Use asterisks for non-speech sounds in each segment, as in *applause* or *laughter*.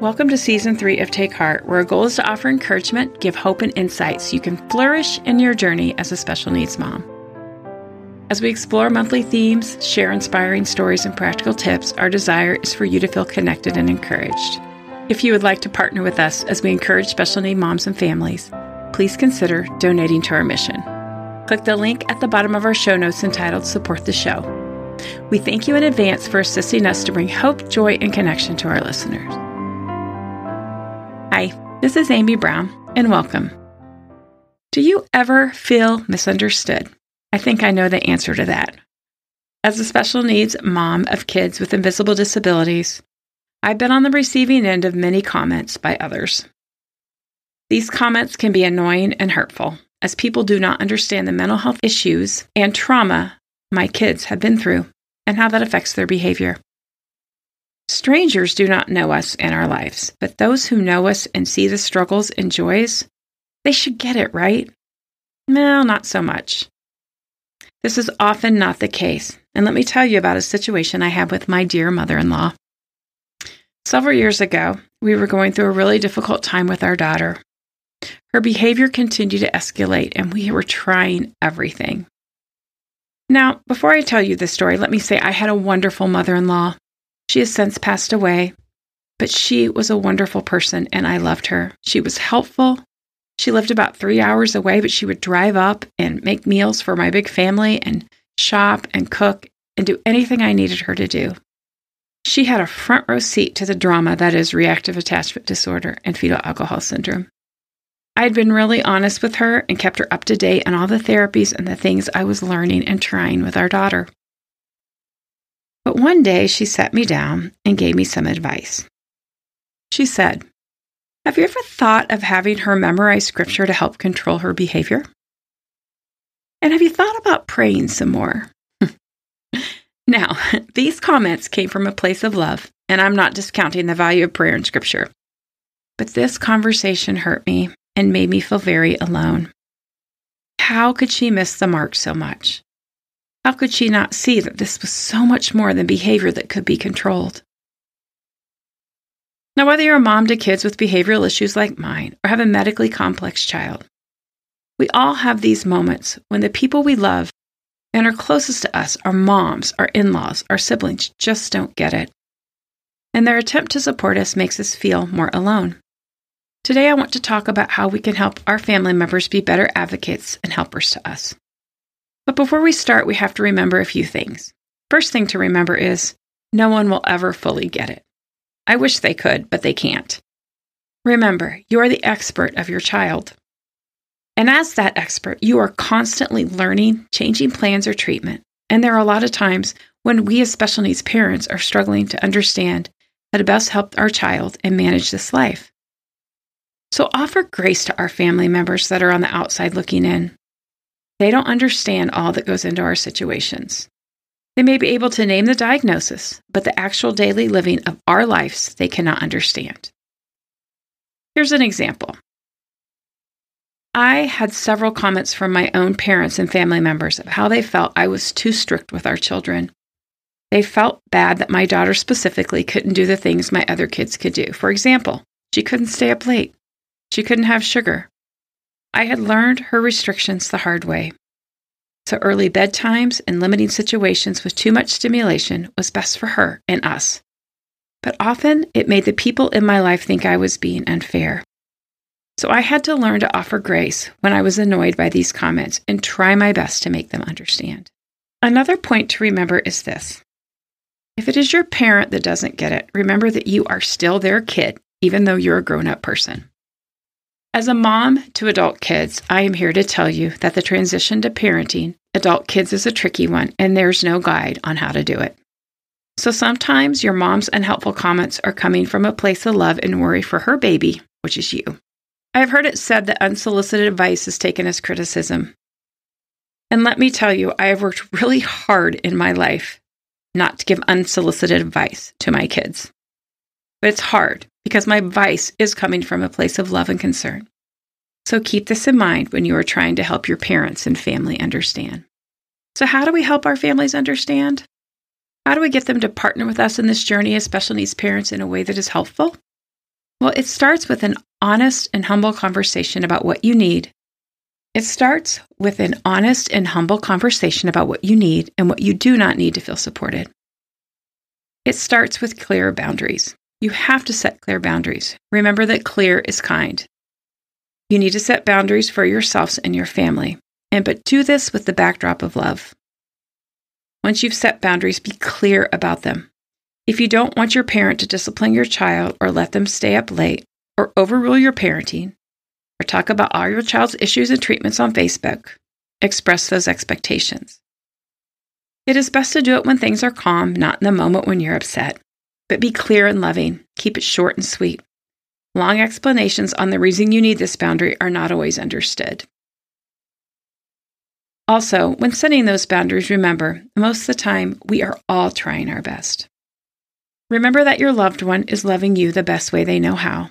Welcome to season three of Take Heart, where our goal is to offer encouragement, give hope, and insight so you can flourish in your journey as a special needs mom. As we explore monthly themes, share inspiring stories, and practical tips, our desire is for you to feel connected and encouraged. If you would like to partner with us as we encourage special need moms and families, please consider donating to our mission. Click the link at the bottom of our show notes entitled Support the Show. We thank you in advance for assisting us to bring hope, joy, and connection to our listeners. Hi, this is Amy Brown, and welcome. Do you ever feel misunderstood? I think I know the answer to that. As a special needs mom of kids with invisible disabilities, I've been on the receiving end of many comments by others. These comments can be annoying and hurtful, as people do not understand the mental health issues and trauma my kids have been through and how that affects their behavior. Strangers do not know us in our lives, but those who know us and see the struggles and joys, they should get it, right? No, not so much. This is often not the case, and let me tell you about a situation I had with my dear mother in law. Several years ago, we were going through a really difficult time with our daughter. Her behavior continued to escalate, and we were trying everything. Now, before I tell you this story, let me say I had a wonderful mother in law. She has since passed away, but she was a wonderful person and I loved her. She was helpful. She lived about three hours away, but she would drive up and make meals for my big family and shop and cook and do anything I needed her to do. She had a front row seat to the drama that is reactive attachment disorder and fetal alcohol syndrome. I had been really honest with her and kept her up to date on all the therapies and the things I was learning and trying with our daughter. But one day she sat me down and gave me some advice. She said, Have you ever thought of having her memorize scripture to help control her behavior? And have you thought about praying some more? *laughs* now, *laughs* these comments came from a place of love, and I'm not discounting the value of prayer and scripture. But this conversation hurt me and made me feel very alone. How could she miss the mark so much? How could she not see that this was so much more than behavior that could be controlled? Now, whether you're a mom to kids with behavioral issues like mine or have a medically complex child, we all have these moments when the people we love and are closest to us, our moms, our in laws, our siblings, just don't get it. And their attempt to support us makes us feel more alone. Today, I want to talk about how we can help our family members be better advocates and helpers to us. But before we start, we have to remember a few things. First thing to remember is no one will ever fully get it. I wish they could, but they can't. Remember, you are the expert of your child. And as that expert, you are constantly learning, changing plans or treatment. And there are a lot of times when we as special needs parents are struggling to understand how to best help our child and manage this life. So offer grace to our family members that are on the outside looking in. They don't understand all that goes into our situations. They may be able to name the diagnosis, but the actual daily living of our lives they cannot understand. Here's an example. I had several comments from my own parents and family members of how they felt I was too strict with our children. They felt bad that my daughter specifically couldn't do the things my other kids could do. For example, she couldn't stay up late. She couldn't have sugar. I had learned her restrictions the hard way. So early bedtimes and limiting situations with too much stimulation was best for her and us. But often it made the people in my life think I was being unfair. So I had to learn to offer grace when I was annoyed by these comments and try my best to make them understand. Another point to remember is this if it is your parent that doesn't get it, remember that you are still their kid, even though you're a grown up person. As a mom to adult kids, I am here to tell you that the transition to parenting adult kids is a tricky one, and there's no guide on how to do it. So sometimes your mom's unhelpful comments are coming from a place of love and worry for her baby, which is you. I have heard it said that unsolicited advice is taken as criticism. And let me tell you, I have worked really hard in my life not to give unsolicited advice to my kids. But it's hard because my advice is coming from a place of love and concern. So keep this in mind when you are trying to help your parents and family understand. So, how do we help our families understand? How do we get them to partner with us in this journey as special needs parents in a way that is helpful? Well, it starts with an honest and humble conversation about what you need. It starts with an honest and humble conversation about what you need and what you do not need to feel supported. It starts with clear boundaries. You have to set clear boundaries. Remember that clear is kind. You need to set boundaries for yourselves and your family, and but do this with the backdrop of love. Once you've set boundaries, be clear about them. If you don't want your parent to discipline your child or let them stay up late or overrule your parenting or talk about all your child's issues and treatments on Facebook, express those expectations. It is best to do it when things are calm, not in the moment when you're upset. But be clear and loving. Keep it short and sweet. Long explanations on the reason you need this boundary are not always understood. Also, when setting those boundaries, remember most of the time we are all trying our best. Remember that your loved one is loving you the best way they know how.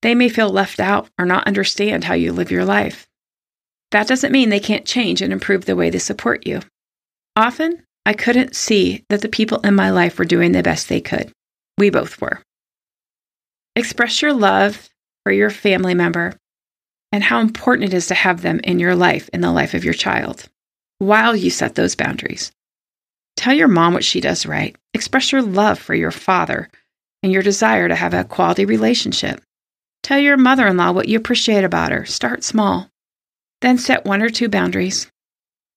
They may feel left out or not understand how you live your life. That doesn't mean they can't change and improve the way they support you. Often, I couldn't see that the people in my life were doing the best they could. We both were. Express your love for your family member and how important it is to have them in your life, in the life of your child, while you set those boundaries. Tell your mom what she does right. Express your love for your father and your desire to have a quality relationship. Tell your mother in law what you appreciate about her. Start small. Then set one or two boundaries.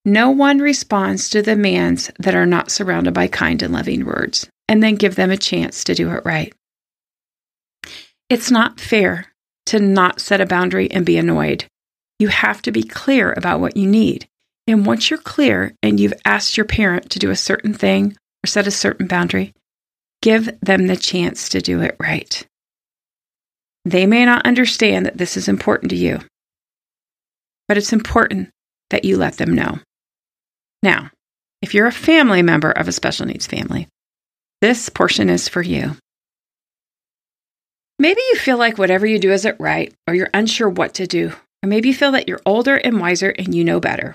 No one responds to demands that are not surrounded by kind and loving words, and then give them a chance to do it right. It's not fair to not set a boundary and be annoyed. You have to be clear about what you need. And once you're clear and you've asked your parent to do a certain thing or set a certain boundary, give them the chance to do it right. They may not understand that this is important to you, but it's important that you let them know. Now, if you're a family member of a special needs family, this portion is for you. Maybe you feel like whatever you do isn't right, or you're unsure what to do, or maybe you feel that you're older and wiser and you know better.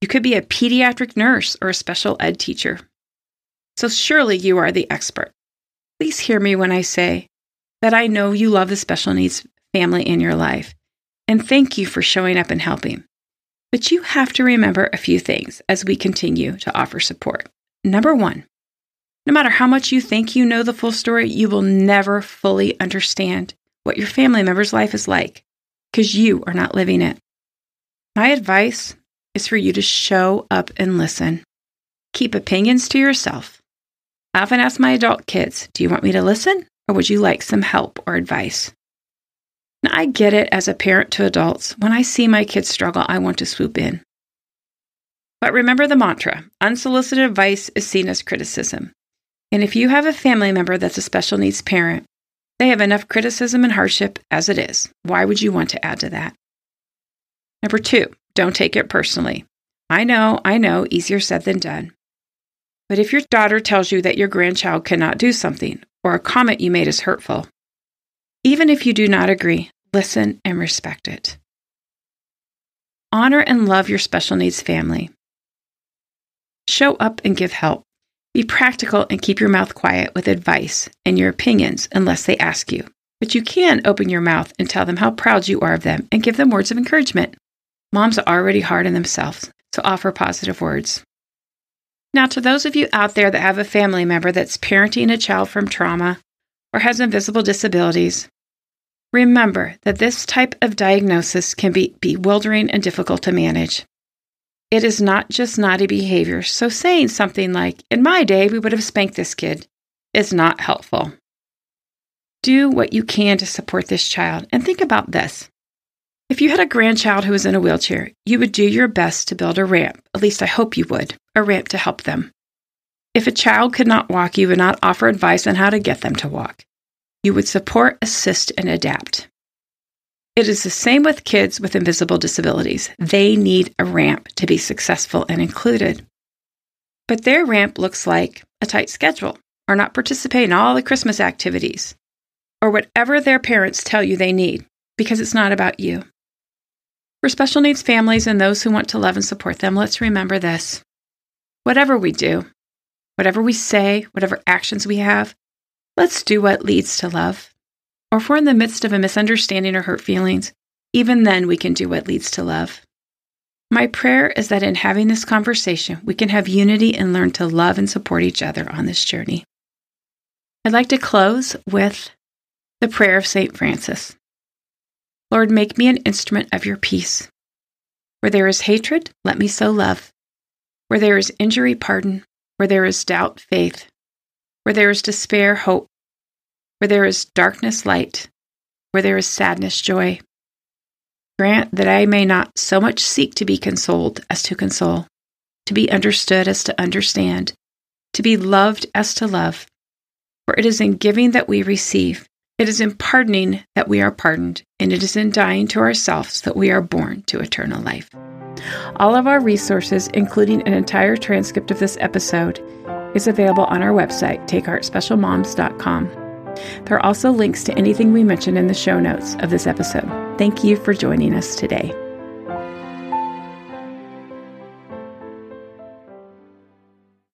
You could be a pediatric nurse or a special ed teacher. So surely you are the expert. Please hear me when I say that I know you love the special needs family in your life, and thank you for showing up and helping. But you have to remember a few things as we continue to offer support. Number one, no matter how much you think you know the full story, you will never fully understand what your family member's life is like because you are not living it. My advice is for you to show up and listen. Keep opinions to yourself. I often ask my adult kids, Do you want me to listen or would you like some help or advice? I get it as a parent to adults. When I see my kids struggle, I want to swoop in. But remember the mantra unsolicited advice is seen as criticism. And if you have a family member that's a special needs parent, they have enough criticism and hardship as it is. Why would you want to add to that? Number two, don't take it personally. I know, I know, easier said than done. But if your daughter tells you that your grandchild cannot do something, or a comment you made is hurtful, even if you do not agree, listen and respect it. Honor and love your special needs family. Show up and give help. Be practical and keep your mouth quiet with advice and your opinions unless they ask you. But you can open your mouth and tell them how proud you are of them and give them words of encouragement. Moms are already hard on themselves, so offer positive words. Now, to those of you out there that have a family member that's parenting a child from trauma or has invisible disabilities, remember that this type of diagnosis can be bewildering and difficult to manage. It is not just naughty behavior, so saying something like, In my day, we would have spanked this kid, is not helpful. Do what you can to support this child and think about this. If you had a grandchild who was in a wheelchair, you would do your best to build a ramp, at least I hope you would, a ramp to help them. If a child could not walk, you would not offer advice on how to get them to walk. You would support, assist, and adapt. It is the same with kids with invisible disabilities. They need a ramp to be successful and included. But their ramp looks like a tight schedule, or not participate in all the Christmas activities, or whatever their parents tell you they need, because it's not about you. For special needs families and those who want to love and support them, let's remember this. Whatever we do, whatever we say, whatever actions we have, let's do what leads to love. or if we're in the midst of a misunderstanding or hurt feelings, even then we can do what leads to love. My prayer is that in having this conversation, we can have unity and learn to love and support each other on this journey. I'd like to close with the prayer of St. Francis Lord, make me an instrument of your peace. Where there is hatred, let me sow love. Where there is injury, pardon. Where there is doubt, faith. Where there is despair, hope. Where there is darkness, light. Where there is sadness, joy. Grant that I may not so much seek to be consoled as to console, to be understood as to understand, to be loved as to love. For it is in giving that we receive, it is in pardoning that we are pardoned, and it is in dying to ourselves that we are born to eternal life. All of our resources, including an entire transcript of this episode, is available on our website, takeheartspecialmoms.com. There are also links to anything we mentioned in the show notes of this episode. Thank you for joining us today.